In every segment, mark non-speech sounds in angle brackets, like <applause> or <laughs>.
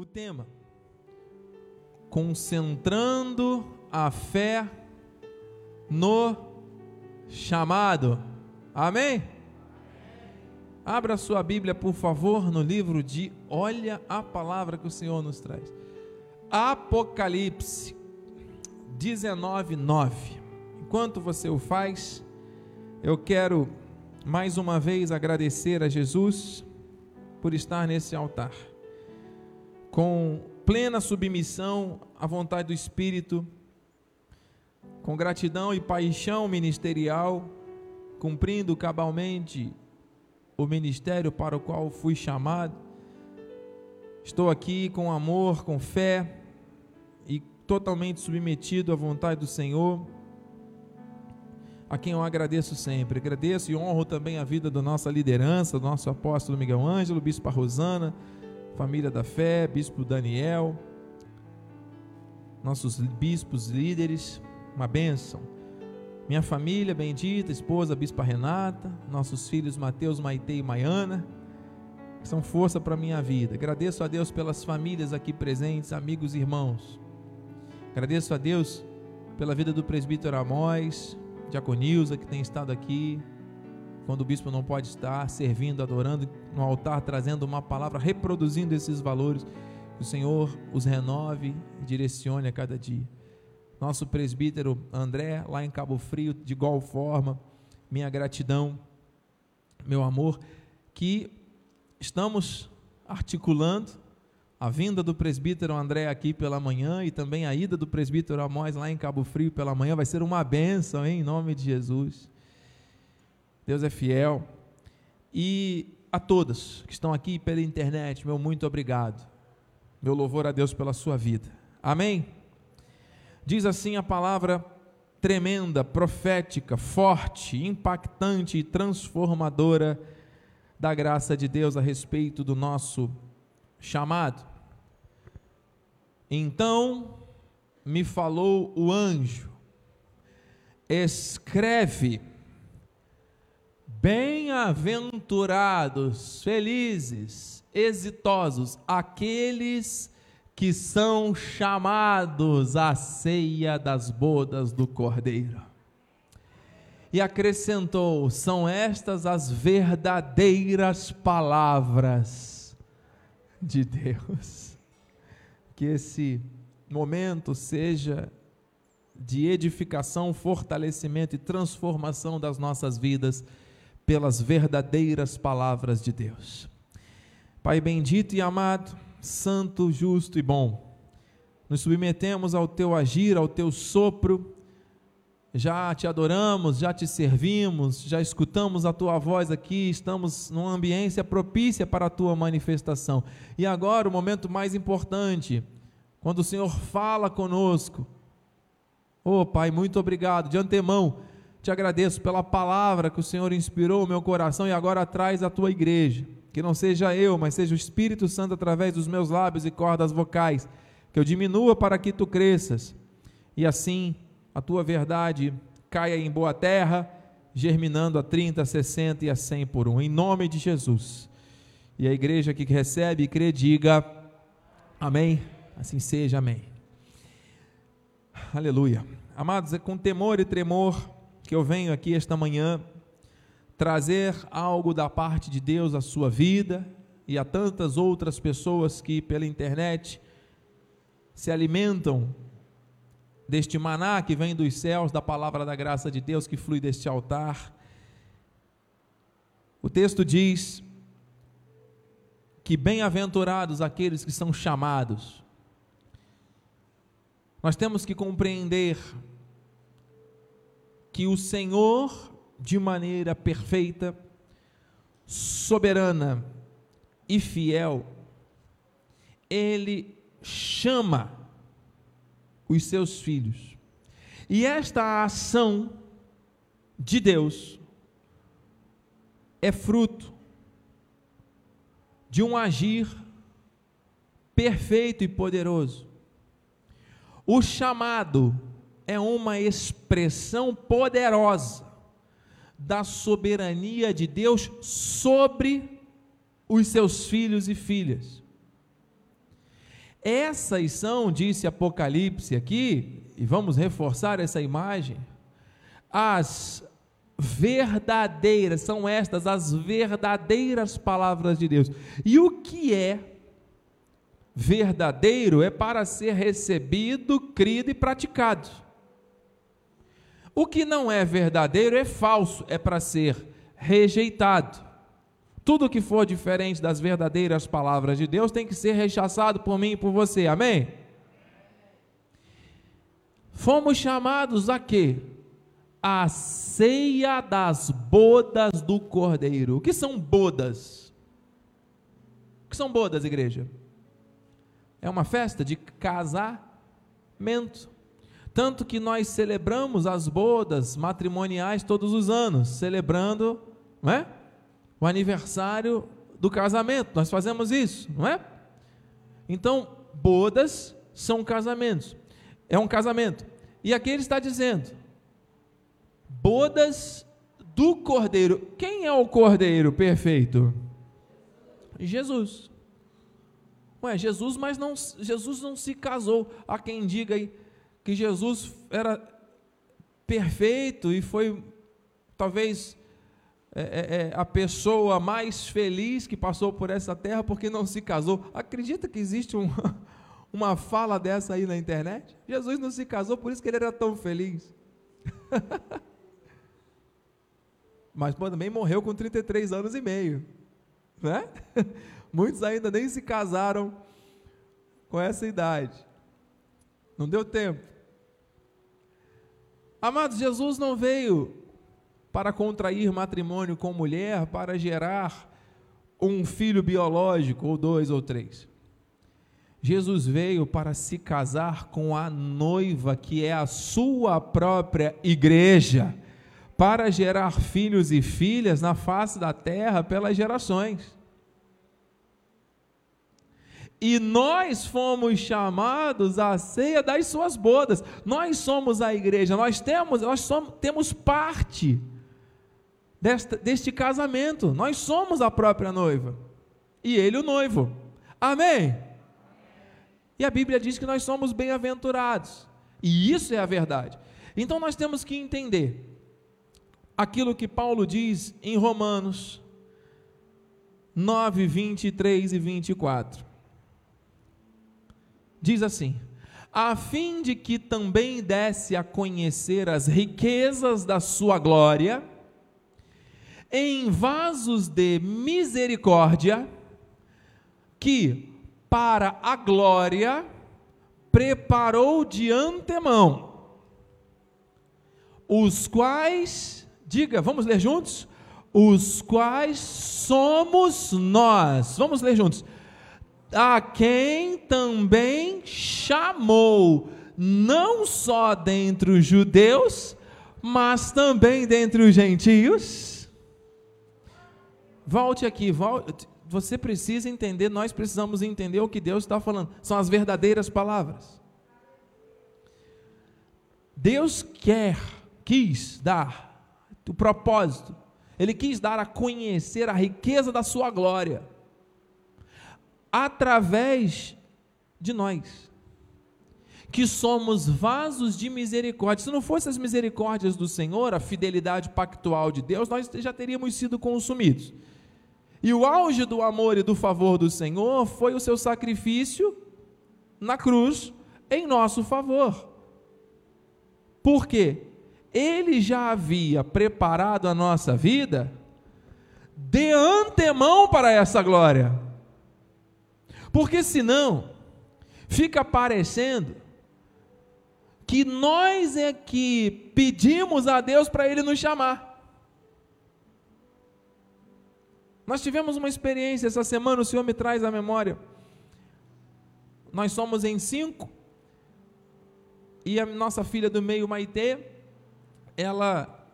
o tema concentrando a fé no chamado. Amém? Abra sua Bíblia, por favor, no livro de Olha a palavra que o Senhor nos traz. Apocalipse 19, 9. Enquanto você o faz, eu quero mais uma vez agradecer a Jesus por estar nesse altar com plena submissão à vontade do Espírito, com gratidão e paixão ministerial, cumprindo cabalmente o ministério para o qual fui chamado. Estou aqui com amor, com fé e totalmente submetido à vontade do Senhor, a quem eu agradeço sempre. Agradeço e honro também a vida da nossa liderança, do nosso apóstolo Miguel Ângelo, bispo Rosana, família da fé, bispo Daniel, nossos bispos líderes, uma bênção. Minha família bendita, esposa bispa Renata, nossos filhos Mateus, Maite e Maiana, são força para a minha vida. Agradeço a Deus pelas famílias aqui presentes, amigos e irmãos. Agradeço a Deus pela vida do presbítero Amós, Diaconilza, que tem estado aqui, quando o bispo não pode estar, servindo, adorando no altar, trazendo uma palavra, reproduzindo esses valores, o Senhor os renove e direcione a cada dia. Nosso presbítero André, lá em Cabo Frio, de igual forma, minha gratidão, meu amor, que estamos articulando a vinda do presbítero André aqui pela manhã e também a ida do presbítero Amós lá em Cabo Frio pela manhã vai ser uma bênção, hein, em nome de Jesus. Deus é fiel. E a todos que estão aqui pela internet, meu muito obrigado. Meu louvor a Deus pela sua vida. Amém? Diz assim a palavra tremenda, profética, forte, impactante e transformadora da graça de Deus a respeito do nosso chamado. Então me falou o anjo: escreve Bem-aventurados, felizes, exitosos, aqueles que são chamados à ceia das bodas do Cordeiro. E acrescentou: são estas as verdadeiras palavras de Deus. Que esse momento seja de edificação, fortalecimento e transformação das nossas vidas pelas verdadeiras palavras de Deus. Pai bendito e amado, santo, justo e bom, nos submetemos ao teu agir, ao teu sopro, já te adoramos, já te servimos, já escutamos a tua voz aqui, estamos numa ambiência propícia para a tua manifestação. E agora o momento mais importante, quando o Senhor fala conosco. Oh, Pai, muito obrigado de antemão te agradeço pela palavra que o Senhor inspirou o meu coração e agora traz à tua igreja. Que não seja eu, mas seja o Espírito Santo através dos meus lábios e cordas vocais. Que eu diminua para que tu cresças. E assim a tua verdade caia em boa terra, germinando a 30, a 60 e a 100 por um. Em nome de Jesus. E a igreja que recebe e crê, diga amém. Assim seja, amém. Aleluia. Amados, é com temor e tremor que eu venho aqui esta manhã trazer algo da parte de Deus à sua vida e a tantas outras pessoas que pela internet se alimentam deste maná que vem dos céus, da palavra da graça de Deus que flui deste altar. O texto diz que bem-aventurados aqueles que são chamados. Nós temos que compreender que o Senhor, de maneira perfeita, soberana e fiel, Ele chama os seus filhos. E esta ação de Deus é fruto de um agir perfeito e poderoso. O chamado é uma expressão poderosa da soberania de Deus sobre os seus filhos e filhas. Essas são, disse Apocalipse aqui, e vamos reforçar essa imagem, as verdadeiras, são estas as verdadeiras palavras de Deus. E o que é verdadeiro é para ser recebido, crido e praticado. O que não é verdadeiro é falso, é para ser rejeitado. Tudo que for diferente das verdadeiras palavras de Deus tem que ser rechaçado por mim e por você. Amém? Fomos chamados a quê? A ceia das bodas do Cordeiro. O que são bodas? O que são bodas, igreja? É uma festa de casamento. Tanto que nós celebramos as bodas matrimoniais todos os anos, celebrando não é? o aniversário do casamento. Nós fazemos isso, não é? Então, bodas são casamentos. É um casamento. E aqui ele está dizendo: bodas do cordeiro. Quem é o cordeiro perfeito? Jesus. Ué, Jesus, mas não, Jesus não se casou. Há quem diga aí que Jesus era perfeito e foi talvez é, é, é, a pessoa mais feliz que passou por essa terra porque não se casou. Acredita que existe um, <laughs> uma fala dessa aí na internet? Jesus não se casou, por isso que ele era tão feliz. <laughs> Mas pô, também morreu com 33 anos e meio. Né? <laughs> Muitos ainda nem se casaram com essa idade. Não deu tempo. Amados, Jesus não veio para contrair matrimônio com mulher, para gerar um filho biológico, ou dois ou três. Jesus veio para se casar com a noiva, que é a sua própria igreja, para gerar filhos e filhas na face da terra pelas gerações. E nós fomos chamados à ceia das suas bodas. Nós somos a igreja, nós temos, nós somos, temos parte desta, deste casamento. Nós somos a própria noiva. E ele o noivo. Amém? E a Bíblia diz que nós somos bem-aventurados. E isso é a verdade. Então nós temos que entender aquilo que Paulo diz em Romanos 9, 23 e 24 diz assim: a fim de que também desse a conhecer as riquezas da sua glória, em vasos de misericórdia, que para a glória preparou de antemão, os quais, diga, vamos ler juntos? Os quais somos nós. Vamos ler juntos a quem também chamou, não só dentre os judeus, mas também dentre os gentios. Volte aqui, volte. você precisa entender, nós precisamos entender o que Deus está falando, são as verdadeiras palavras. Deus quer, quis dar o propósito, Ele quis dar a conhecer a riqueza da Sua glória através de nós, que somos vasos de misericórdia. Se não fossem as misericórdias do Senhor, a fidelidade pactual de Deus, nós já teríamos sido consumidos. E o auge do amor e do favor do Senhor foi o seu sacrifício na cruz em nosso favor. Por quê? Ele já havia preparado a nossa vida de antemão para essa glória. Porque senão fica parecendo que nós é que pedimos a Deus para Ele nos chamar. Nós tivemos uma experiência essa semana, o Senhor me traz à memória. Nós somos em cinco, e a nossa filha do meio, Maitê, ela,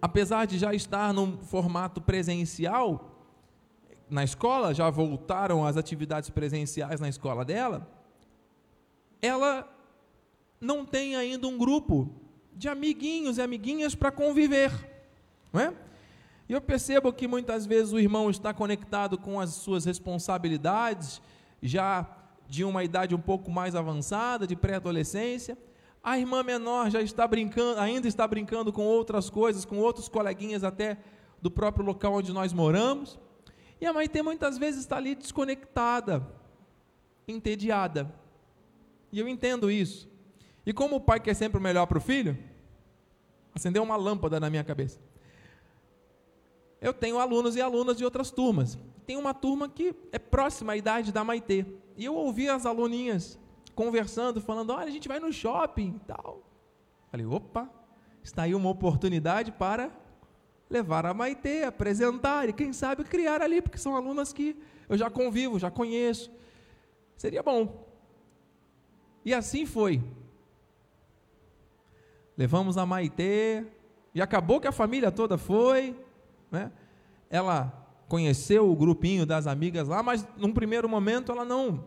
apesar de já estar num formato presencial, na escola, já voltaram às atividades presenciais na escola dela, ela não tem ainda um grupo de amiguinhos e amiguinhas para conviver, não é? E eu percebo que muitas vezes o irmão está conectado com as suas responsabilidades, já de uma idade um pouco mais avançada, de pré-adolescência. A irmã menor já está brincando, ainda está brincando com outras coisas, com outros coleguinhas até do próprio local onde nós moramos. E a Maite muitas vezes está ali desconectada, entediada. E eu entendo isso. E como o pai quer sempre o melhor para o filho, acendeu uma lâmpada na minha cabeça. Eu tenho alunos e alunas de outras turmas. Tem uma turma que é próxima à idade da Maitê. E eu ouvi as aluninhas conversando, falando: olha, a gente vai no shopping e tal. Falei: opa, está aí uma oportunidade para levar a Maitê, apresentar e quem sabe criar ali, porque são alunas que eu já convivo, já conheço. Seria bom. E assim foi. Levamos a Maitê, e acabou que a família toda foi, né? Ela conheceu o grupinho das amigas lá, mas num primeiro momento ela não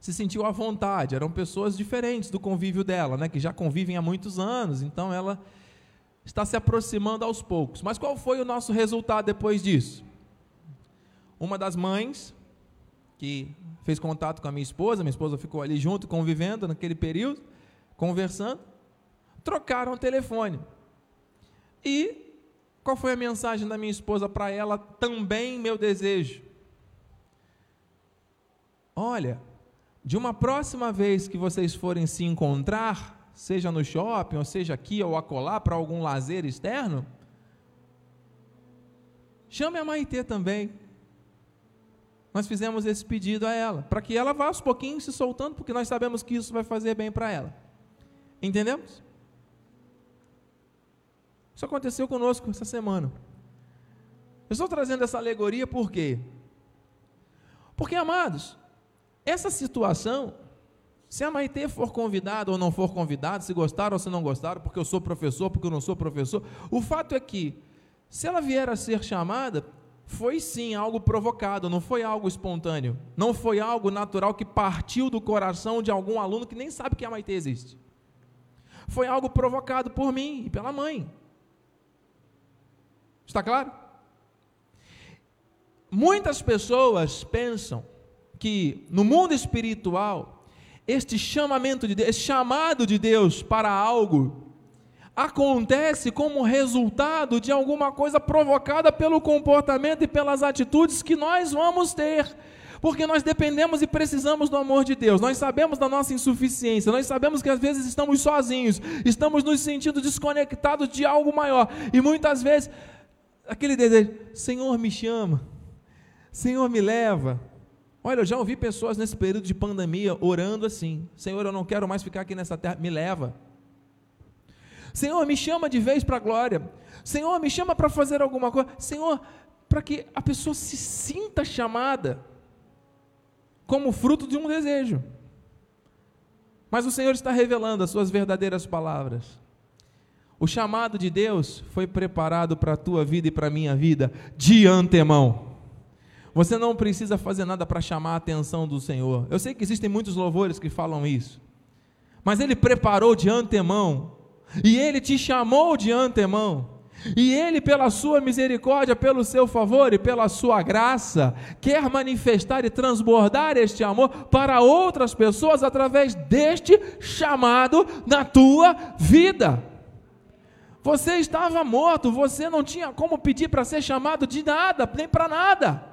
se sentiu à vontade. Eram pessoas diferentes do convívio dela, né? Que já convivem há muitos anos. Então ela está se aproximando aos poucos. Mas qual foi o nosso resultado depois disso? Uma das mães que fez contato com a minha esposa, minha esposa ficou ali junto, convivendo naquele período, conversando, trocaram o telefone. E qual foi a mensagem da minha esposa para ela? Também meu desejo. Olha, de uma próxima vez que vocês forem se encontrar, seja no shopping, ou seja aqui ou acolá, para algum lazer externo, chame a Maitê também. Nós fizemos esse pedido a ela, para que ela vá aos pouquinhos se soltando, porque nós sabemos que isso vai fazer bem para ela. Entendemos? Isso aconteceu conosco essa semana. Eu estou trazendo essa alegoria por quê? Porque, amados, essa situação se a Maitê for convidada ou não for convidada, se gostaram ou se não gostaram, porque eu sou professor, porque eu não sou professor, o fato é que, se ela vier a ser chamada, foi sim algo provocado, não foi algo espontâneo, não foi algo natural que partiu do coração de algum aluno que nem sabe que a Maitê existe. Foi algo provocado por mim e pela mãe. Está claro? Muitas pessoas pensam que no mundo espiritual este chamamento de Deus, esse chamado de Deus para algo, acontece como resultado de alguma coisa provocada pelo comportamento e pelas atitudes que nós vamos ter. Porque nós dependemos e precisamos do amor de Deus, nós sabemos da nossa insuficiência, nós sabemos que às vezes estamos sozinhos, estamos nos sentindo desconectados de algo maior, e muitas vezes aquele desejo: Senhor, me chama, Senhor, me leva, Olha, eu já ouvi pessoas nesse período de pandemia orando assim: Senhor, eu não quero mais ficar aqui nessa terra, me leva. Senhor, me chama de vez para a glória. Senhor, me chama para fazer alguma coisa. Senhor, para que a pessoa se sinta chamada como fruto de um desejo. Mas o Senhor está revelando as suas verdadeiras palavras. O chamado de Deus foi preparado para a tua vida e para a minha vida de antemão. Você não precisa fazer nada para chamar a atenção do Senhor. Eu sei que existem muitos louvores que falam isso. Mas Ele preparou de antemão. E Ele te chamou de antemão. E Ele, pela sua misericórdia, pelo seu favor e pela sua graça, quer manifestar e transbordar este amor para outras pessoas através deste chamado na tua vida. Você estava morto, você não tinha como pedir para ser chamado de nada, nem para nada.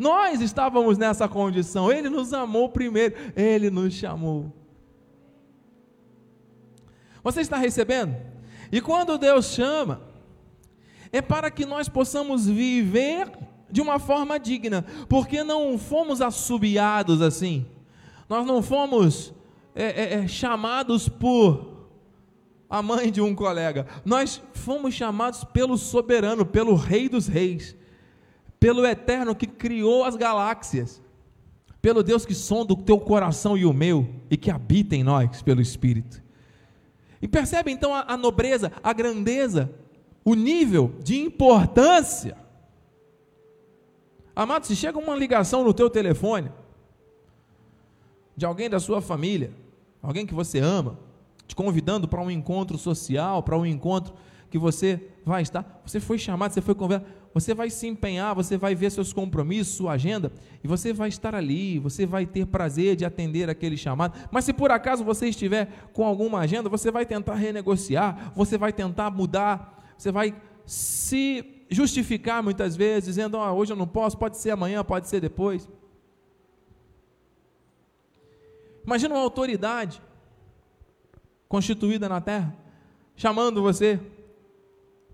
Nós estávamos nessa condição. Ele nos amou primeiro, ele nos chamou. Você está recebendo? E quando Deus chama, é para que nós possamos viver de uma forma digna, porque não fomos assobiados assim, nós não fomos é, é, é, chamados por a mãe de um colega, nós fomos chamados pelo soberano, pelo Rei dos Reis pelo Eterno que criou as galáxias, pelo Deus que sonda o teu coração e o meu e que habita em nós pelo Espírito. E percebe então a, a nobreza, a grandeza, o nível de importância. Amado, se chega uma ligação no teu telefone de alguém da sua família, alguém que você ama, te convidando para um encontro social, para um encontro que você vai estar, você foi chamado, você foi convidado, você vai se empenhar, você vai ver seus compromissos, sua agenda, e você vai estar ali, você vai ter prazer de atender aquele chamado. Mas se por acaso você estiver com alguma agenda, você vai tentar renegociar, você vai tentar mudar, você vai se justificar muitas vezes, dizendo: oh, hoje eu não posso, pode ser amanhã, pode ser depois. Imagina uma autoridade constituída na terra, chamando você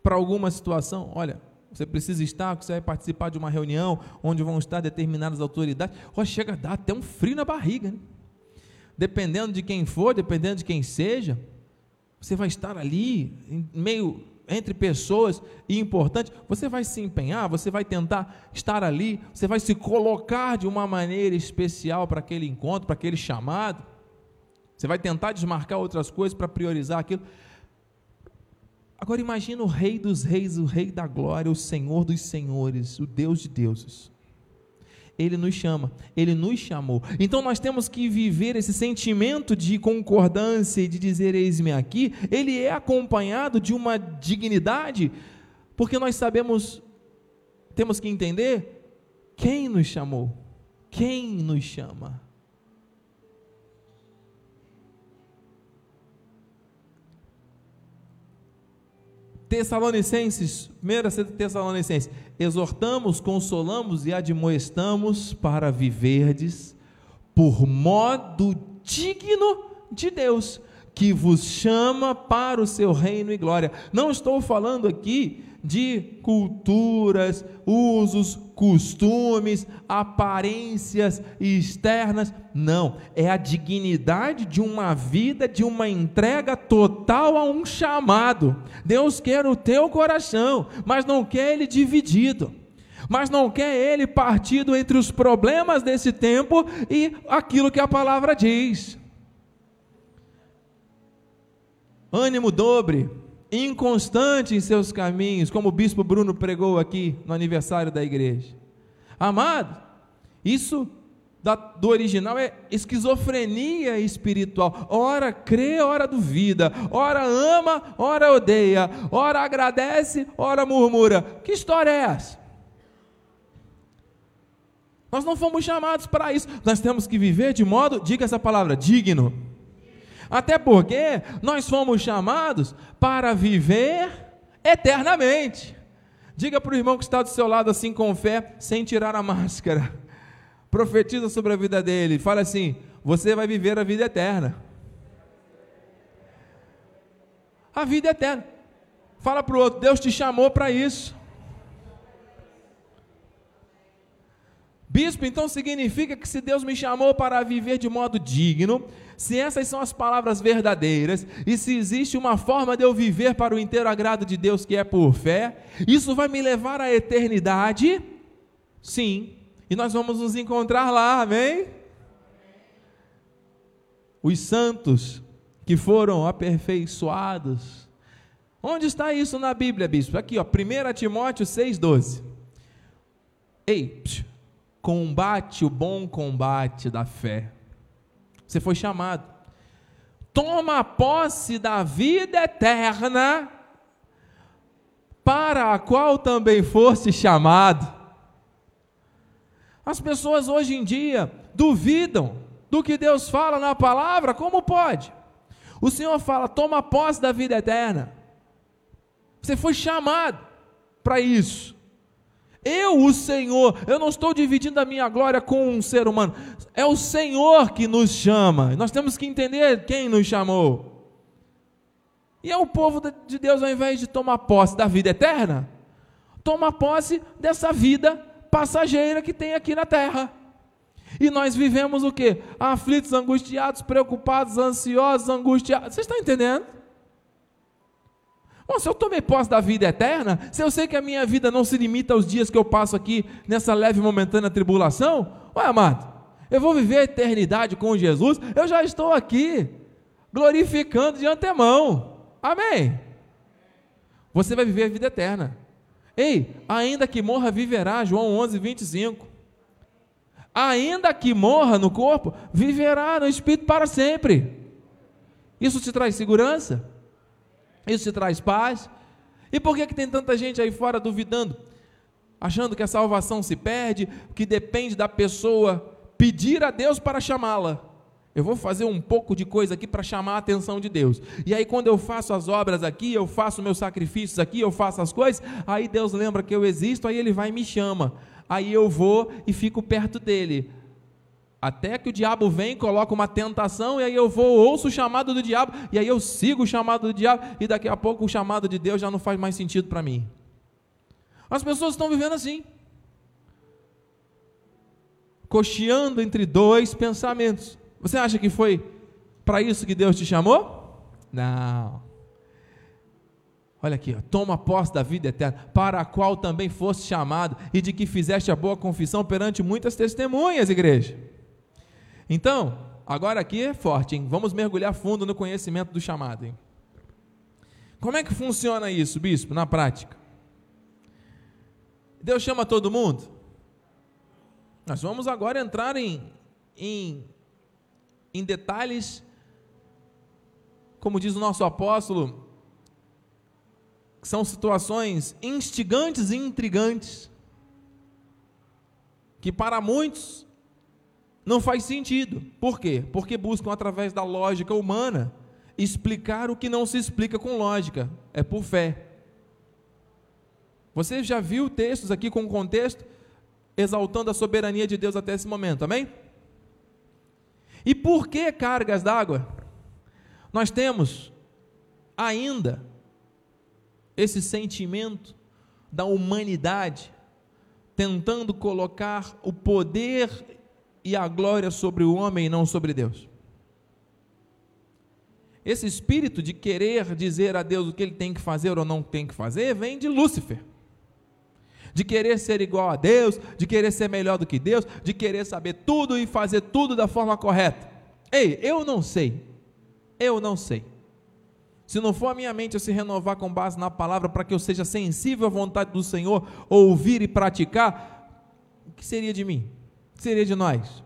para alguma situação. Olha, você precisa estar, você vai participar de uma reunião onde vão estar determinadas autoridades. Olha, chega a dar até um frio na barriga. Né? Dependendo de quem for, dependendo de quem seja, você vai estar ali, em meio entre pessoas e importantes, você vai se empenhar, você vai tentar estar ali, você vai se colocar de uma maneira especial para aquele encontro, para aquele chamado. Você vai tentar desmarcar outras coisas para priorizar aquilo. Agora imagina o Rei dos Reis, o Rei da Glória, o Senhor dos Senhores, o Deus de deuses. Ele nos chama, Ele nos chamou. Então nós temos que viver esse sentimento de concordância e de dizer: Eis-me aqui. Ele é acompanhado de uma dignidade, porque nós sabemos, temos que entender quem nos chamou, quem nos chama. Tessalonicenses, 1 Tessalonicenses, exortamos, consolamos e admoestamos para viverdes por modo digno de Deus, que vos chama para o seu reino e glória. Não estou falando aqui de culturas, usos, costumes, aparências externas. Não, é a dignidade de uma vida, de uma entrega total a um chamado. Deus quer o teu coração, mas não quer ele dividido. Mas não quer ele partido entre os problemas desse tempo e aquilo que a palavra diz. Ânimo dobre, inconstante em seus caminhos, como o bispo Bruno pregou aqui no aniversário da igreja. Amado, isso da, do original é esquizofrenia espiritual. Ora crê, ora duvida, ora ama, ora odeia, ora agradece, ora murmura. Que história é essa? Nós não fomos chamados para isso. Nós temos que viver de modo, diga essa palavra, digno até porque nós fomos chamados para viver eternamente. Diga para o irmão que está do seu lado assim com fé, sem tirar a máscara. Profetiza sobre a vida dele. Fala assim: você vai viver a vida eterna. A vida eterna. Fala para o outro: Deus te chamou para isso. Bispo, então significa que se Deus me chamou para viver de modo digno, se essas são as palavras verdadeiras e se existe uma forma de eu viver para o inteiro agrado de Deus que é por fé, isso vai me levar à eternidade? Sim. E nós vamos nos encontrar lá, amém? Os santos que foram aperfeiçoados. Onde está isso na Bíblia, bispo? Aqui, ó, 1 Timóteo 6,12. Ei, combate o bom combate da fé. Você foi chamado. Toma posse da vida eterna, para a qual também foste chamado. As pessoas hoje em dia duvidam do que Deus fala na palavra, como pode? O Senhor fala: toma posse da vida eterna. Você foi chamado para isso. Eu, o Senhor, eu não estou dividindo a minha glória com um ser humano. É o Senhor que nos chama. Nós temos que entender quem nos chamou. E é o povo de Deus, ao invés de tomar posse da vida eterna, toma posse dessa vida passageira que tem aqui na terra. E nós vivemos o que? Aflitos, angustiados, preocupados, ansiosos, angustiados. Você está entendendo? Bom, se eu tomei posse da vida eterna, se eu sei que a minha vida não se limita aos dias que eu passo aqui nessa leve e momentânea tribulação, ué, amado, eu vou viver a eternidade com Jesus, eu já estou aqui, glorificando de antemão. Amém. Você vai viver a vida eterna. Ei, ainda que morra, viverá. João 11, 25. Ainda que morra no corpo, viverá no espírito para sempre. Isso te traz segurança? Isso te traz paz? E por que, que tem tanta gente aí fora duvidando? achando que a salvação se perde, que depende da pessoa pedir a Deus para chamá-la. Eu vou fazer um pouco de coisa aqui para chamar a atenção de Deus. E aí, quando eu faço as obras aqui, eu faço meus sacrifícios aqui, eu faço as coisas, aí Deus lembra que eu existo, aí Ele vai e me chama. Aí eu vou e fico perto dele. Até que o diabo vem, coloca uma tentação, e aí eu vou, ouço o chamado do diabo, e aí eu sigo o chamado do diabo, e daqui a pouco o chamado de Deus já não faz mais sentido para mim. As pessoas estão vivendo assim, cocheando entre dois pensamentos. Você acha que foi para isso que Deus te chamou? Não. Olha aqui, ó, toma posse da vida eterna, para a qual também foste chamado, e de que fizeste a boa confissão perante muitas testemunhas, igreja. Então, agora aqui é forte, hein? Vamos mergulhar fundo no conhecimento do chamado. Hein? Como é que funciona isso, bispo, na prática? Deus chama todo mundo? Nós vamos agora entrar em, em, em detalhes, como diz o nosso apóstolo, que são situações instigantes e intrigantes, que para muitos não faz sentido. Por quê? Porque buscam através da lógica humana explicar o que não se explica com lógica, é por fé. Você já viu textos aqui com contexto exaltando a soberania de Deus até esse momento, amém? E por que cargas d'água? Nós temos ainda esse sentimento da humanidade tentando colocar o poder e a glória sobre o homem e não sobre Deus. Esse espírito de querer dizer a Deus o que ele tem que fazer ou não tem que fazer vem de Lúcifer de querer ser igual a Deus, de querer ser melhor do que Deus, de querer saber tudo e fazer tudo da forma correta. Ei, eu não sei, eu não sei. Se não for a minha mente a se renovar com base na palavra para que eu seja sensível à vontade do Senhor, ouvir e praticar, o que seria de mim? Seria de nós?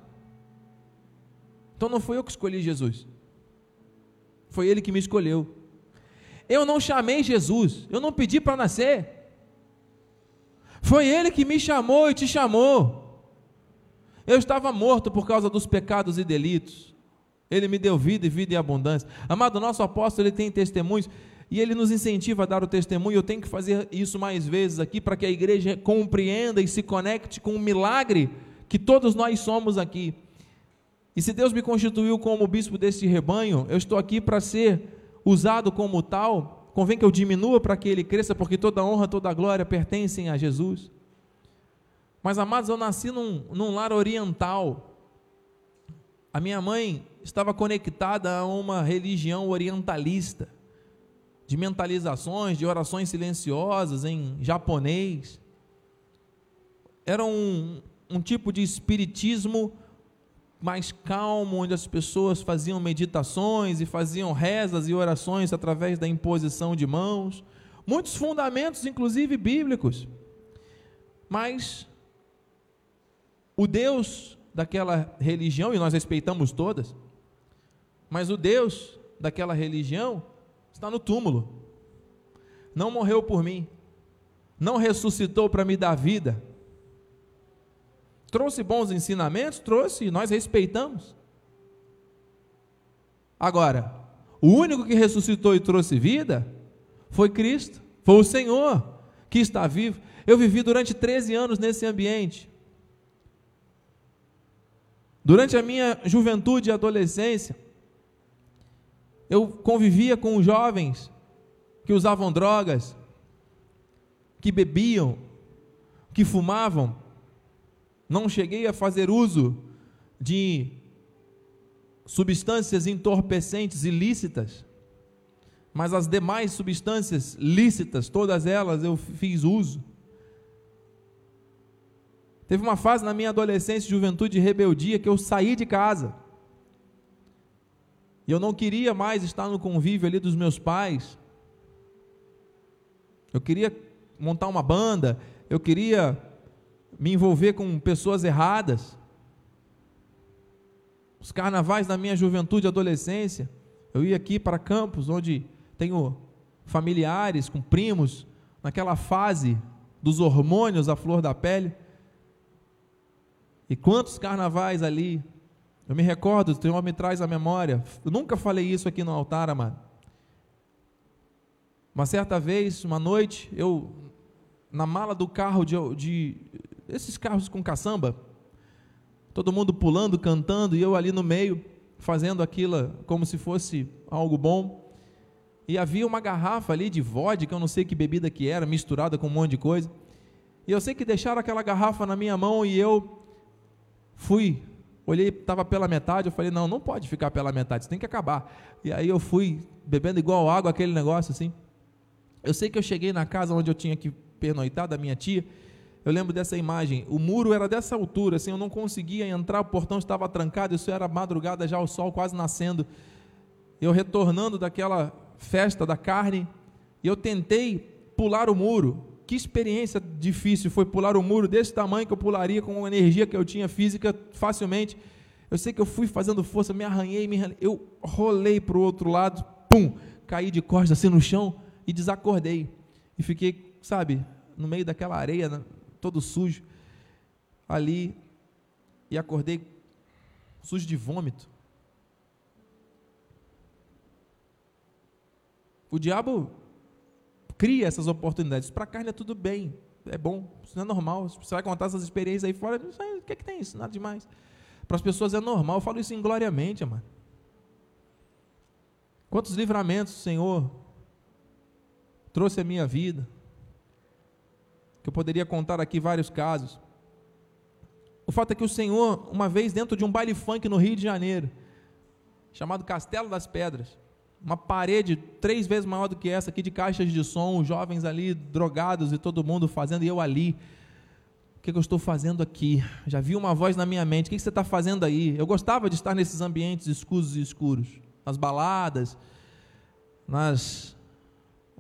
Então não foi eu que escolhi Jesus, foi Ele que me escolheu. Eu não chamei Jesus, eu não pedi para nascer. Foi Ele que me chamou e te chamou. Eu estava morto por causa dos pecados e delitos. Ele me deu vida e vida em abundância. Amado, nosso apóstolo, ele tem testemunhos e ele nos incentiva a dar o testemunho. Eu tenho que fazer isso mais vezes aqui para que a igreja compreenda e se conecte com o milagre que todos nós somos aqui. E se Deus me constituiu como bispo deste rebanho, eu estou aqui para ser usado como tal convém que eu diminua para que ele cresça, porque toda honra, toda glória pertencem a Jesus. Mas, amados, eu nasci num, num lar oriental. A minha mãe estava conectada a uma religião orientalista, de mentalizações, de orações silenciosas em japonês. Era um, um tipo de espiritismo mais calmo, onde as pessoas faziam meditações e faziam rezas e orações através da imposição de mãos, muitos fundamentos, inclusive bíblicos. Mas o Deus daquela religião, e nós respeitamos todas, mas o Deus daquela religião está no túmulo, não morreu por mim, não ressuscitou para me dar vida, Trouxe bons ensinamentos? Trouxe, e nós respeitamos. Agora, o único que ressuscitou e trouxe vida foi Cristo, foi o Senhor que está vivo. Eu vivi durante 13 anos nesse ambiente. Durante a minha juventude e adolescência, eu convivia com jovens que usavam drogas, que bebiam, que fumavam, não cheguei a fazer uso de substâncias entorpecentes ilícitas, mas as demais substâncias lícitas, todas elas eu fiz uso. Teve uma fase na minha adolescência, juventude e rebeldia que eu saí de casa. E eu não queria mais estar no convívio ali dos meus pais. Eu queria montar uma banda, eu queria me envolver com pessoas erradas. Os carnavais da minha juventude e adolescência, eu ia aqui para campos onde tenho familiares com primos naquela fase dos hormônios à flor da pele. E quantos carnavais ali. Eu me recordo, o Senhor me traz à memória. Eu nunca falei isso aqui no altar, amado. Uma certa vez, uma noite, eu, na mala do carro de, de esses carros com caçamba, todo mundo pulando, cantando, e eu ali no meio, fazendo aquilo como se fosse algo bom. E havia uma garrafa ali de vodka, eu não sei que bebida que era, misturada com um monte de coisa. E eu sei que deixaram aquela garrafa na minha mão e eu fui, olhei, estava pela metade, eu falei, não, não pode ficar pela metade, isso tem que acabar. E aí eu fui bebendo igual água aquele negócio assim. Eu sei que eu cheguei na casa onde eu tinha que pernoitar da minha tia, eu lembro dessa imagem. O muro era dessa altura, assim, eu não conseguia entrar, o portão estava trancado, isso era madrugada já, o sol quase nascendo. Eu retornando daquela festa da carne, e eu tentei pular o muro. Que experiência difícil foi pular o muro desse tamanho que eu pularia com a energia que eu tinha física facilmente. Eu sei que eu fui fazendo força, me arranhei, me arranhei, eu rolei para o outro lado, pum, caí de costas assim no chão e desacordei. E fiquei, sabe, no meio daquela areia, todo sujo, ali, e acordei sujo de vômito. O diabo cria essas oportunidades. Para a carne é tudo bem, é bom, isso não é normal. Você vai contar essas experiências aí fora, o que, é que tem isso? Nada demais. Para as pessoas é normal, eu falo isso ingloriamente, mano. Quantos livramentos o Senhor trouxe à minha vida? Eu poderia contar aqui vários casos. O fato é que o Senhor, uma vez dentro de um baile funk no Rio de Janeiro, chamado Castelo das Pedras, uma parede três vezes maior do que essa aqui de caixas de som, jovens ali drogados e todo mundo fazendo, e eu ali. O que, que eu estou fazendo aqui? Já vi uma voz na minha mente: o que, que você está fazendo aí? Eu gostava de estar nesses ambientes escuros e escuros, nas baladas, nas.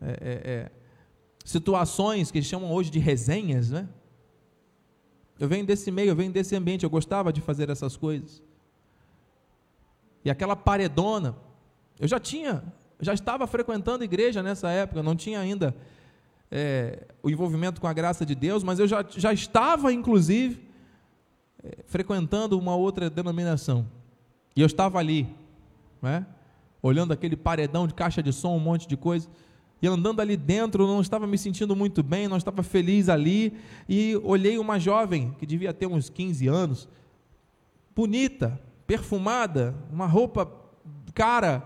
É, é, é, situações que chamam hoje de resenhas, né? Eu venho desse meio, eu venho desse ambiente, eu gostava de fazer essas coisas. E aquela paredona, eu já tinha, já estava frequentando igreja nessa época, não tinha ainda é, o envolvimento com a graça de Deus, mas eu já, já estava, inclusive, é, frequentando uma outra denominação. E eu estava ali, né? olhando aquele paredão de caixa de som, um monte de coisa e andando ali dentro, não estava me sentindo muito bem, não estava feliz ali, e olhei uma jovem que devia ter uns 15 anos, bonita, perfumada, uma roupa cara.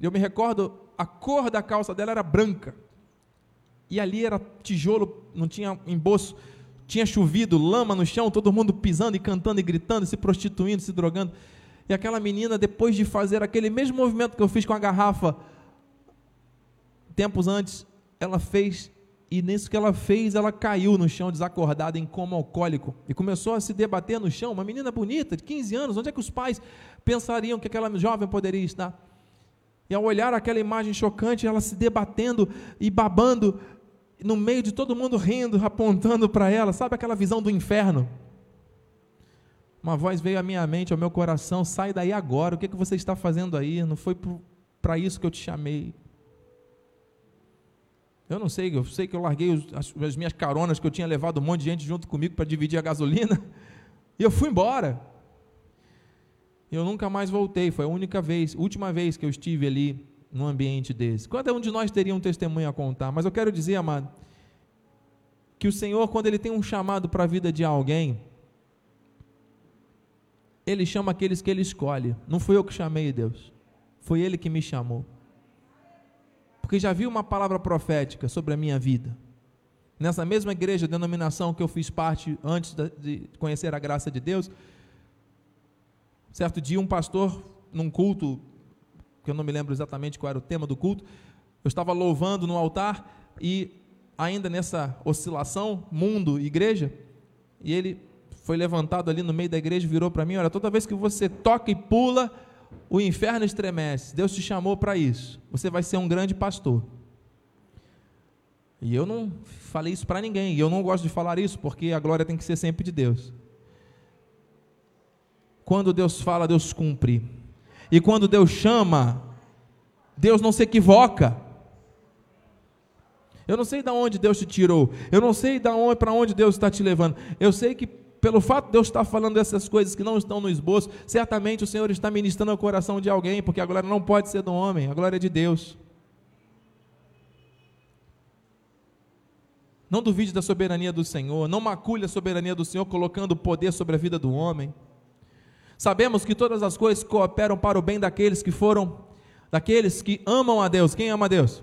Eu me recordo, a cor da calça dela era branca. E ali era tijolo, não tinha emboço, tinha chovido, lama no chão, todo mundo pisando e cantando e gritando, se prostituindo, se drogando. E aquela menina, depois de fazer aquele mesmo movimento que eu fiz com a garrafa, tempos antes, ela fez, e nisso que ela fez, ela caiu no chão desacordada em coma alcoólico e começou a se debater no chão. Uma menina bonita, de 15 anos, onde é que os pais pensariam que aquela jovem poderia estar? E ao olhar aquela imagem chocante, ela se debatendo e babando, no meio de todo mundo rindo, apontando para ela, sabe aquela visão do inferno? Uma voz veio à minha mente, ao meu coração: sai daí agora, o que, é que você está fazendo aí? Não foi para isso que eu te chamei. Eu não sei, eu sei que eu larguei as, as, minhas caronas que eu tinha levado um monte de gente junto comigo para dividir a gasolina. <laughs> E eu fui embora. Eu nunca mais voltei. Foi a única vez, última vez que eu estive ali num ambiente desse. Cada um de nós teria um testemunho a contar. Mas eu quero dizer, amado, que o Senhor, quando Ele tem um chamado para a vida de alguém, Ele chama aqueles que Ele escolhe. Não fui eu que chamei Deus. Foi Ele que me chamou porque já vi uma palavra profética sobre a minha vida. Nessa mesma igreja, denominação que eu fiz parte antes de conhecer a graça de Deus, certo dia um pastor, num culto, que eu não me lembro exatamente qual era o tema do culto, eu estava louvando no altar e ainda nessa oscilação, mundo, igreja, e ele foi levantado ali no meio da igreja, virou para mim, olha, toda vez que você toca e pula, o inferno estremece. Deus te chamou para isso. Você vai ser um grande pastor. E eu não falei isso para ninguém. E eu não gosto de falar isso porque a glória tem que ser sempre de Deus. Quando Deus fala, Deus cumpre. E quando Deus chama, Deus não se equivoca. Eu não sei de onde Deus te tirou. Eu não sei para onde Deus está te levando. Eu sei que pelo fato de Deus estar falando dessas coisas que não estão no esboço, certamente o Senhor está ministrando ao coração de alguém, porque a glória não pode ser do homem, a glória é de Deus. Não duvide da soberania do Senhor, não macule a soberania do Senhor colocando poder sobre a vida do homem. Sabemos que todas as coisas cooperam para o bem daqueles que foram, daqueles que amam a Deus. Quem ama a Deus?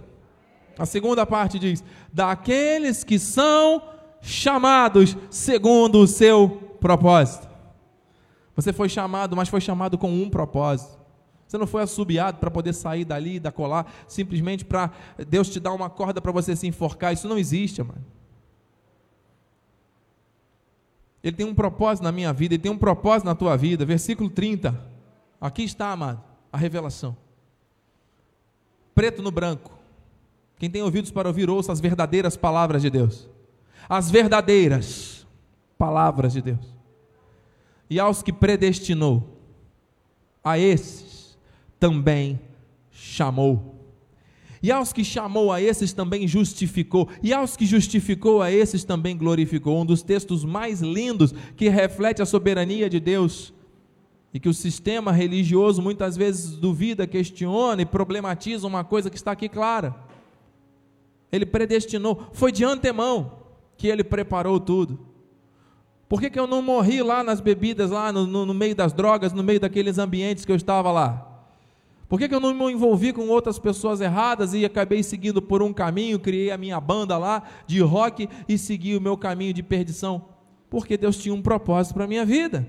A segunda parte diz: daqueles que são chamados segundo o seu propósito. Você foi chamado, mas foi chamado com um propósito. Você não foi assobiado para poder sair dali da colar, simplesmente para Deus te dar uma corda para você se enforcar. Isso não existe, mano. Ele tem um propósito na minha vida, ele tem um propósito na tua vida. Versículo 30. Aqui está, amado, a revelação. Preto no branco. Quem tem ouvidos para ouvir, ouça as verdadeiras palavras de Deus. As verdadeiras palavras de Deus. E aos que predestinou, a esses também chamou. E aos que chamou a esses também justificou, e aos que justificou a esses também glorificou. Um dos textos mais lindos que reflete a soberania de Deus e que o sistema religioso muitas vezes duvida, questiona e problematiza uma coisa que está aqui clara. Ele predestinou, foi de antemão que ele preparou tudo. Por que, que eu não morri lá nas bebidas, lá no, no, no meio das drogas, no meio daqueles ambientes que eu estava lá? Por que, que eu não me envolvi com outras pessoas erradas e acabei seguindo por um caminho, criei a minha banda lá de rock e segui o meu caminho de perdição? Porque Deus tinha um propósito para a minha vida.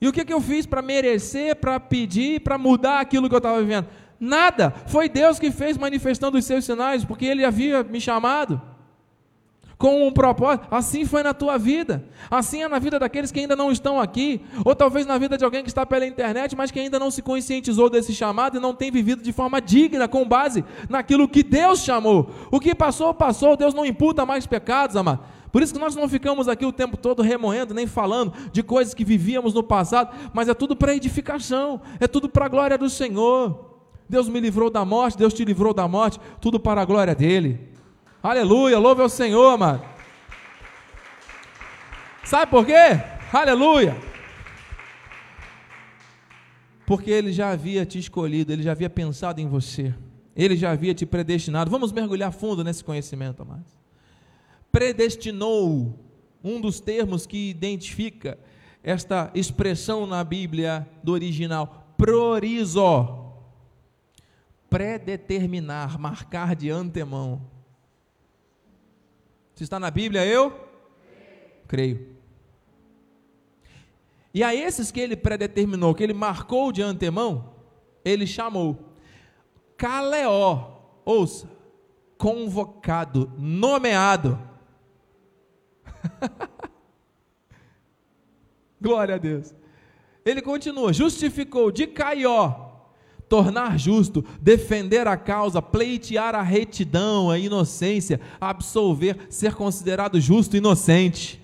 E o que, que eu fiz para merecer, para pedir, para mudar aquilo que eu estava vivendo? Nada. Foi Deus que fez manifestando os seus sinais, porque Ele havia me chamado com um propósito. Assim foi na tua vida. Assim é na vida daqueles que ainda não estão aqui. Ou talvez na vida de alguém que está pela internet, mas que ainda não se conscientizou desse chamado e não tem vivido de forma digna, com base naquilo que Deus chamou. O que passou, passou. Deus não imputa mais pecados, amado. Por isso que nós não ficamos aqui o tempo todo remoendo, nem falando de coisas que vivíamos no passado, mas é tudo para edificação, é tudo para a glória do Senhor. Deus me livrou da morte, Deus te livrou da morte, tudo para a glória dele. Aleluia, louve ao Senhor, mano. Sabe por quê? Aleluia. Porque ele já havia te escolhido, ele já havia pensado em você, ele já havia te predestinado. Vamos mergulhar fundo nesse conhecimento, amados. Predestinou, um dos termos que identifica esta expressão na Bíblia do original, priorizó, predeterminar, marcar de antemão. Se está na Bíblia, eu creio. E a esses que ele predeterminou, que ele marcou de antemão, ele chamou. Caleó, ouça, convocado, nomeado. <laughs> Glória a Deus. Ele continua, justificou de Caió, tornar justo, defender a causa, pleitear a retidão, a inocência, absolver, ser considerado justo e inocente.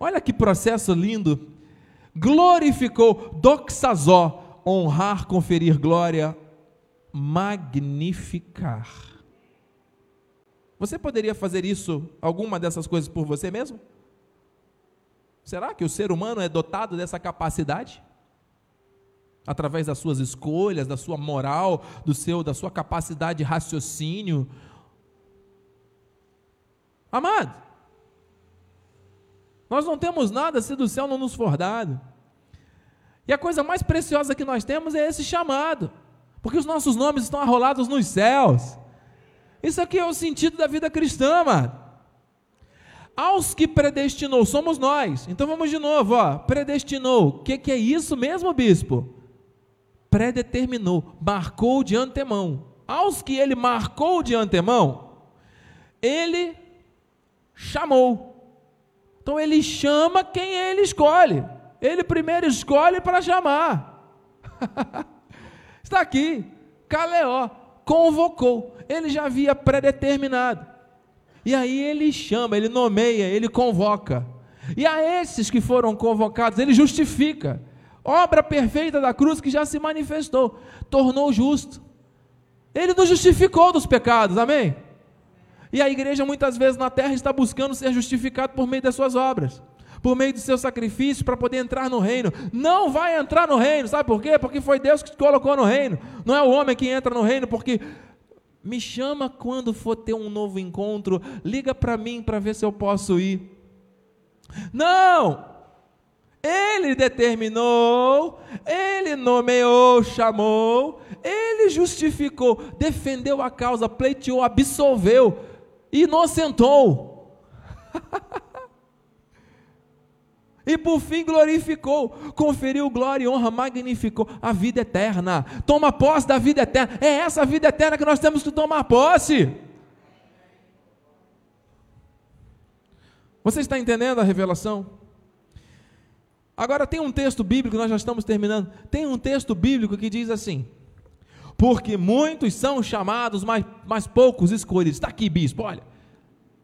Olha que processo lindo. Glorificou, doxazó, honrar, conferir glória, magnificar. Você poderia fazer isso, alguma dessas coisas por você mesmo? Será que o ser humano é dotado dessa capacidade? Através das suas escolhas, da sua moral, do seu, da sua capacidade de raciocínio. Amado, nós não temos nada se do céu não nos for dado. E a coisa mais preciosa que nós temos é esse chamado, porque os nossos nomes estão arrolados nos céus. Isso aqui é o sentido da vida cristã, amado. Aos que predestinou, somos nós. Então vamos de novo, ó. Predestinou. O que, que é isso mesmo, bispo? Predeterminou, marcou de antemão. Aos que ele marcou de antemão, ele chamou. Então ele chama quem ele escolhe. Ele primeiro escolhe para chamar. <laughs> Está aqui. Caleó convocou. Ele já havia predeterminado. E aí ele chama, ele nomeia, ele convoca. E a esses que foram convocados, ele justifica obra perfeita da cruz que já se manifestou, tornou justo. Ele nos justificou dos pecados, amém? E a igreja muitas vezes na terra está buscando ser justificado por meio das suas obras, por meio do seu sacrifício para poder entrar no reino. Não vai entrar no reino, sabe por quê? Porque foi Deus que te colocou no reino. Não é o homem que entra no reino, porque me chama quando for ter um novo encontro, liga para mim para ver se eu posso ir. Não! Ele determinou, ele nomeou, chamou, ele justificou, defendeu a causa, pleiteou, absolveu, inocentou. <laughs> e por fim glorificou, conferiu glória e honra, magnificou a vida eterna. Toma posse da vida eterna. É essa vida eterna que nós temos que tomar posse. Você está entendendo a revelação? Agora tem um texto bíblico, nós já estamos terminando. Tem um texto bíblico que diz assim: Porque muitos são chamados, mas, mas poucos escolhidos. Está aqui, bispo, olha.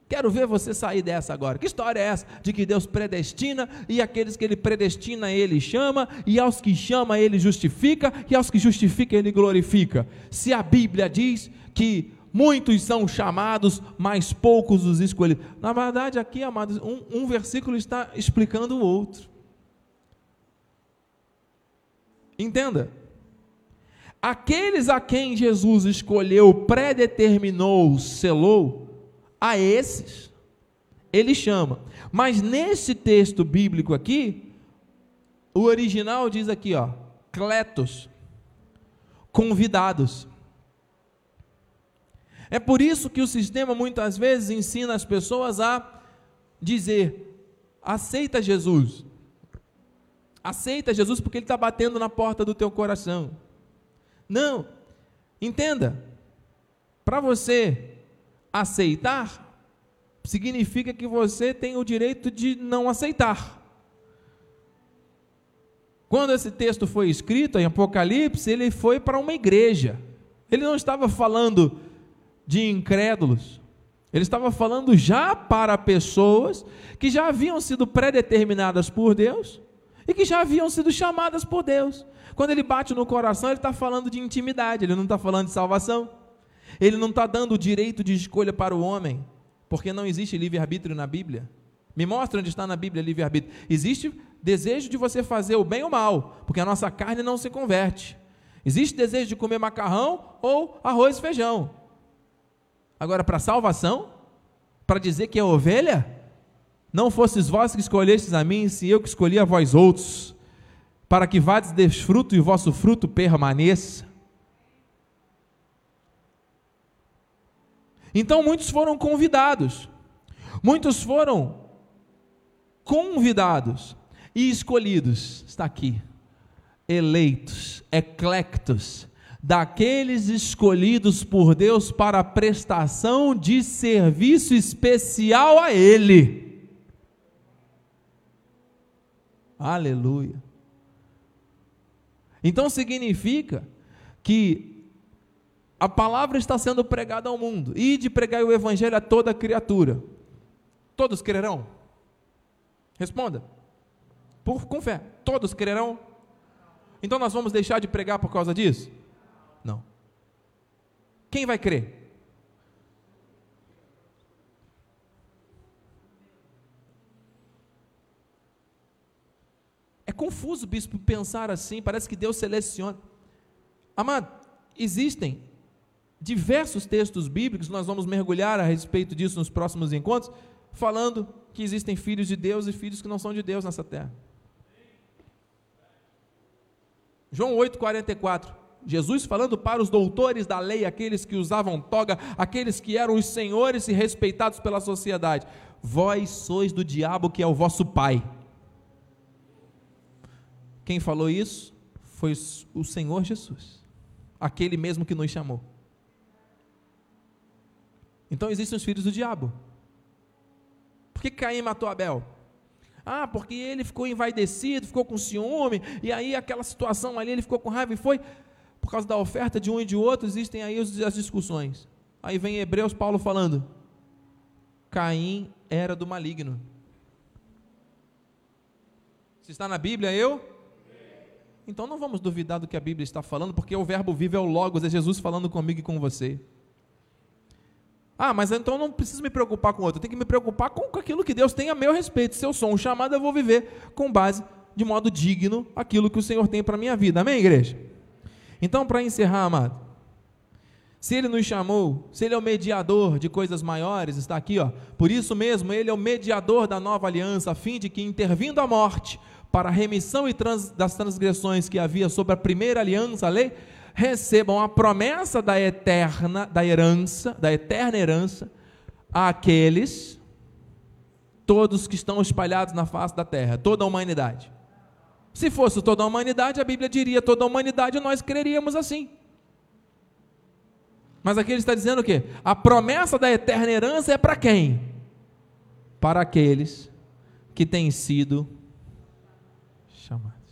Quero ver você sair dessa agora. Que história é essa de que Deus predestina e aqueles que Ele predestina, Ele chama, e aos que chama, Ele justifica, e aos que justifica, Ele glorifica? Se a Bíblia diz que muitos são chamados, mas poucos os escolhidos. Na verdade, aqui, amados, um, um versículo está explicando o outro. Entenda. Aqueles a quem Jesus escolheu, predeterminou, selou, a esses ele chama. Mas nesse texto bíblico aqui, o original diz aqui, ó, cletos, convidados. É por isso que o sistema muitas vezes ensina as pessoas a dizer: aceita Jesus. Aceita Jesus porque Ele está batendo na porta do teu coração. Não, entenda, para você aceitar, significa que você tem o direito de não aceitar. Quando esse texto foi escrito em Apocalipse, ele foi para uma igreja. Ele não estava falando de incrédulos. Ele estava falando já para pessoas que já haviam sido predeterminadas por Deus e que já haviam sido chamadas por Deus. Quando ele bate no coração, ele está falando de intimidade, ele não está falando de salvação. Ele não está dando o direito de escolha para o homem, porque não existe livre-arbítrio na Bíblia. Me mostra onde está na Bíblia livre-arbítrio. Existe desejo de você fazer o bem ou o mal, porque a nossa carne não se converte. Existe desejo de comer macarrão ou arroz e feijão. Agora, para salvação, para dizer que é ovelha, não fostes vós que escolhestes a mim, se eu que escolhi a vós outros, para que vades desfruto e vosso fruto permaneça. Então muitos foram convidados, muitos foram convidados e escolhidos, está aqui, eleitos, eclectos, daqueles escolhidos por Deus para prestação de serviço especial a Ele. Aleluia. Então significa que a palavra está sendo pregada ao mundo, e de pregar o evangelho a toda criatura. Todos crerão? Responda. Por, com fé. Todos crerão? Então nós vamos deixar de pregar por causa disso? Não. Quem vai crer? Confuso, bispo, pensar assim, parece que Deus seleciona. Amado, existem diversos textos bíblicos, nós vamos mergulhar a respeito disso nos próximos encontros, falando que existem filhos de Deus e filhos que não são de Deus nessa terra. João 8,44. Jesus falando para os doutores da lei, aqueles que usavam toga, aqueles que eram os senhores e respeitados pela sociedade: Vós sois do diabo que é o vosso pai. Quem falou isso foi o Senhor Jesus, aquele mesmo que nos chamou. Então existem os filhos do diabo. Por que Caim matou Abel? Ah, porque ele ficou envaidecido, ficou com ciúme, e aí aquela situação ali, ele ficou com raiva e foi. Por causa da oferta de um e de outro, existem aí as discussões. Aí vem Hebreus Paulo falando: Caim era do maligno. Se está na Bíblia, eu então não vamos duvidar do que a Bíblia está falando, porque o verbo vivo é o Logos, é Jesus falando comigo e com você. Ah, mas então não preciso me preocupar com outro, eu tenho que me preocupar com aquilo que Deus tem a meu respeito. Se eu sou um chamado, eu vou viver com base, de modo digno, aquilo que o Senhor tem para a minha vida. Amém, igreja? Então, para encerrar, amado, se Ele nos chamou, se Ele é o mediador de coisas maiores, está aqui, ó. Por isso mesmo, Ele é o mediador da nova aliança, a fim de que, intervindo a morte, para a remissão e trans, das transgressões que havia sobre a primeira aliança, a lei, recebam a promessa da eterna, da herança, da eterna herança, àqueles, todos que estão espalhados na face da terra, toda a humanidade. Se fosse toda a humanidade, a Bíblia diria toda a humanidade, nós creríamos assim. Mas aqui ele está dizendo o quê? A promessa da eterna herança é para quem? Para aqueles que têm sido chamados.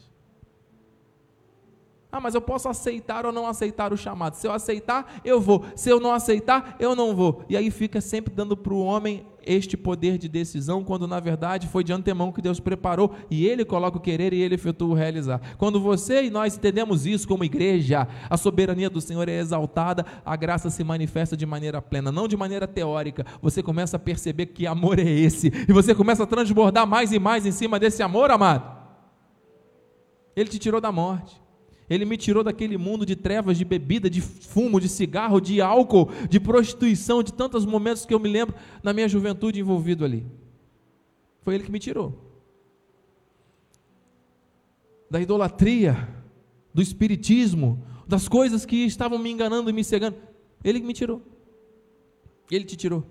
Ah, mas eu posso aceitar ou não aceitar o chamado. Se eu aceitar, eu vou. Se eu não aceitar, eu não vou. E aí fica sempre dando para o homem este poder de decisão, quando na verdade foi de antemão que Deus preparou e Ele coloca o querer e Ele efetua o realizar. Quando você e nós entendemos isso como igreja, a soberania do Senhor é exaltada, a graça se manifesta de maneira plena, não de maneira teórica. Você começa a perceber que amor é esse e você começa a transbordar mais e mais em cima desse amor, amado. Ele te tirou da morte. Ele me tirou daquele mundo de trevas, de bebida, de fumo, de cigarro, de álcool, de prostituição, de tantos momentos que eu me lembro na minha juventude envolvido ali. Foi ele que me tirou. Da idolatria, do espiritismo, das coisas que estavam me enganando e me cegando. Ele me tirou. Ele te tirou.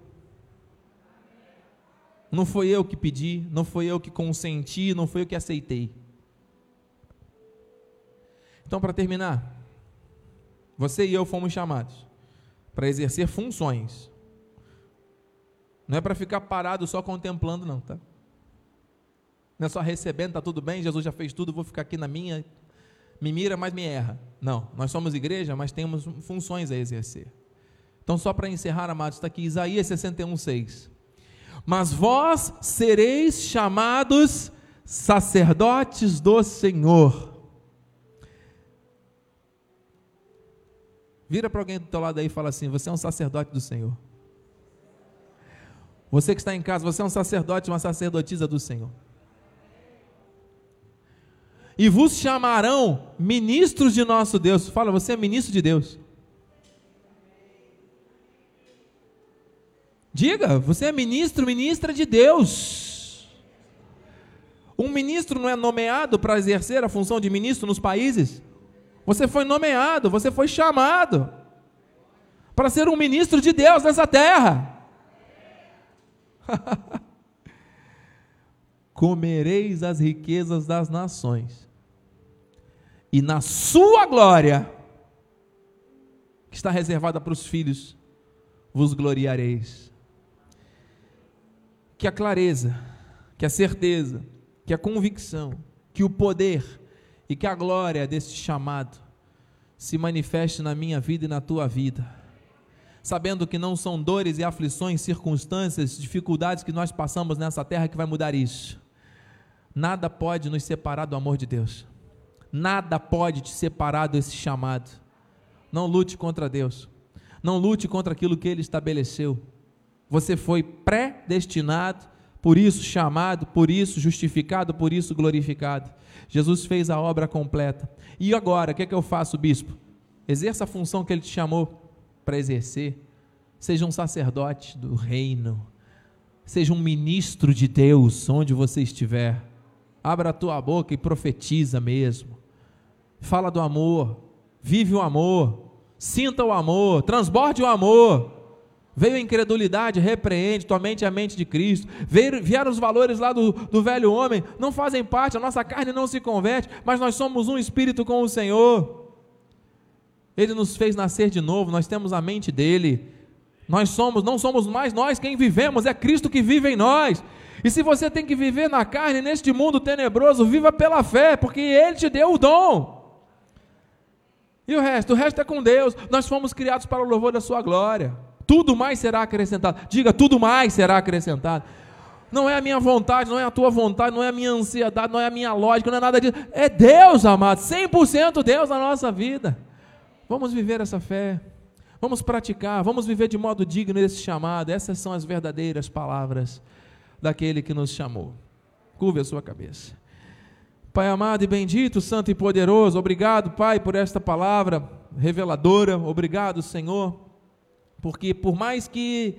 Não foi eu que pedi, não foi eu que consenti, não foi eu que aceitei. Então, para terminar, você e eu fomos chamados para exercer funções. Não é para ficar parado só contemplando, não, tá? Não é só recebendo, tá tudo bem, Jesus já fez tudo, vou ficar aqui na minha, me mira, mas me erra. Não, nós somos igreja, mas temos funções a exercer. Então, só para encerrar, amados, está aqui Isaías 61, 6. Mas vós sereis chamados sacerdotes do Senhor Vira para alguém do teu lado aí e fala assim: Você é um sacerdote do Senhor. Você que está em casa, você é um sacerdote, uma sacerdotisa do Senhor. E vos chamarão ministros de nosso Deus. Fala, você é ministro de Deus. Diga, você é ministro, ministra de Deus. Um ministro não é nomeado para exercer a função de ministro nos países? Você foi nomeado, você foi chamado para ser um ministro de Deus nessa terra. <laughs> Comereis as riquezas das nações, e na sua glória, que está reservada para os filhos, vos gloriareis. Que a clareza, que a certeza, que a convicção, que o poder, e que a glória desse chamado se manifeste na minha vida e na tua vida. Sabendo que não são dores e aflições, circunstâncias, dificuldades que nós passamos nessa terra que vai mudar isso. Nada pode nos separar do amor de Deus. Nada pode te separar desse chamado. Não lute contra Deus. Não lute contra aquilo que Ele estabeleceu. Você foi predestinado, por isso chamado, por isso justificado, por isso glorificado. Jesus fez a obra completa. E agora, o que, é que eu faço, bispo? Exerça a função que ele te chamou para exercer. Seja um sacerdote do reino. Seja um ministro de Deus onde você estiver. Abra a tua boca e profetiza mesmo. Fala do amor. Vive o amor. Sinta o amor. Transborde o amor. Veio a incredulidade, repreende, tua mente é a mente de Cristo. Vieram os valores lá do, do velho homem, não fazem parte, a nossa carne não se converte, mas nós somos um espírito com o Senhor. Ele nos fez nascer de novo, nós temos a mente dele. Nós somos, não somos mais nós quem vivemos, é Cristo que vive em nós. E se você tem que viver na carne, neste mundo tenebroso, viva pela fé, porque Ele te deu o dom. E o resto? O resto é com Deus. Nós fomos criados para o louvor da Sua glória. Tudo mais será acrescentado. Diga, tudo mais será acrescentado. Não é a minha vontade, não é a tua vontade, não é a minha ansiedade, não é a minha lógica, não é nada disso. É Deus, amado, 100% Deus na nossa vida. Vamos viver essa fé. Vamos praticar, vamos viver de modo digno esse chamado. Essas são as verdadeiras palavras daquele que nos chamou. Curve a sua cabeça. Pai amado e bendito, santo e poderoso, obrigado, Pai, por esta palavra reveladora. Obrigado, Senhor, porque por mais que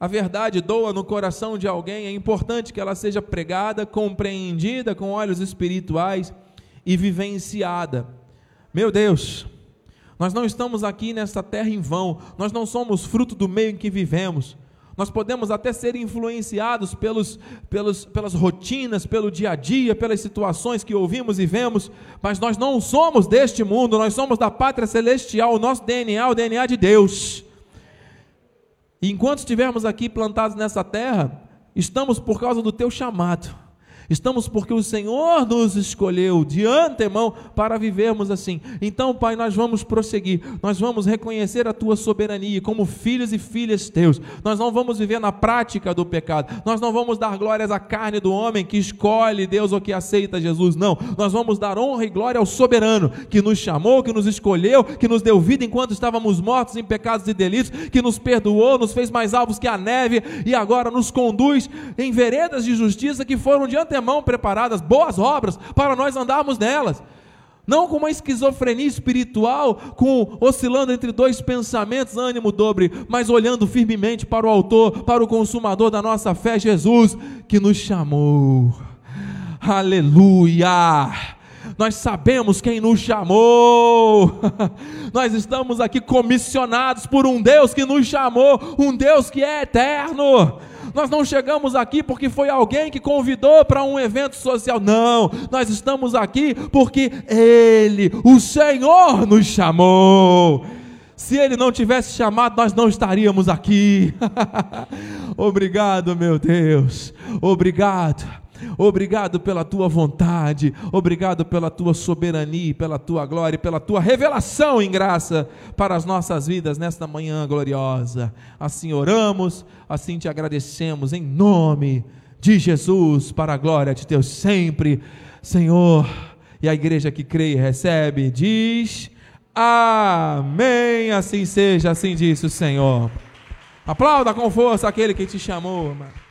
a verdade doa no coração de alguém, é importante que ela seja pregada, compreendida com olhos espirituais e vivenciada. Meu Deus, nós não estamos aqui nesta terra em vão, nós não somos fruto do meio em que vivemos. Nós podemos até ser influenciados pelos, pelos, pelas rotinas, pelo dia a dia, pelas situações que ouvimos e vemos, mas nós não somos deste mundo, nós somos da pátria celestial, o nosso DNA, o DNA de Deus. E enquanto estivermos aqui plantados nessa terra, estamos por causa do teu chamado. Estamos porque o Senhor nos escolheu de antemão para vivermos assim. Então, Pai, nós vamos prosseguir, nós vamos reconhecer a tua soberania como filhos e filhas teus. Nós não vamos viver na prática do pecado, nós não vamos dar glórias à carne do homem que escolhe Deus ou que aceita Jesus, não. Nós vamos dar honra e glória ao soberano que nos chamou, que nos escolheu, que nos deu vida enquanto estávamos mortos em pecados e delitos, que nos perdoou, nos fez mais alvos que a neve e agora nos conduz em veredas de justiça que foram de antemão antemão preparadas boas obras para nós andarmos nelas. Não com uma esquizofrenia espiritual, com oscilando entre dois pensamentos, ânimo dobre, mas olhando firmemente para o autor, para o consumador da nossa fé, Jesus, que nos chamou. Aleluia! Nós sabemos quem nos chamou. <laughs> Nós estamos aqui comissionados por um Deus que nos chamou, um Deus que é eterno. Nós não chegamos aqui porque foi alguém que convidou para um evento social. Não, nós estamos aqui porque Ele, o Senhor, nos chamou. Se Ele não tivesse chamado, nós não estaríamos aqui. <laughs> Obrigado, meu Deus. Obrigado Obrigado pela tua vontade, obrigado pela tua soberania, pela tua glória, pela tua revelação em graça para as nossas vidas nesta manhã gloriosa. Assim oramos, assim te agradecemos em nome de Jesus, para a glória de Deus sempre, Senhor. E a igreja que crê e recebe diz: Amém. Assim seja, assim disse o Senhor. Aplauda com força aquele que te chamou, mano.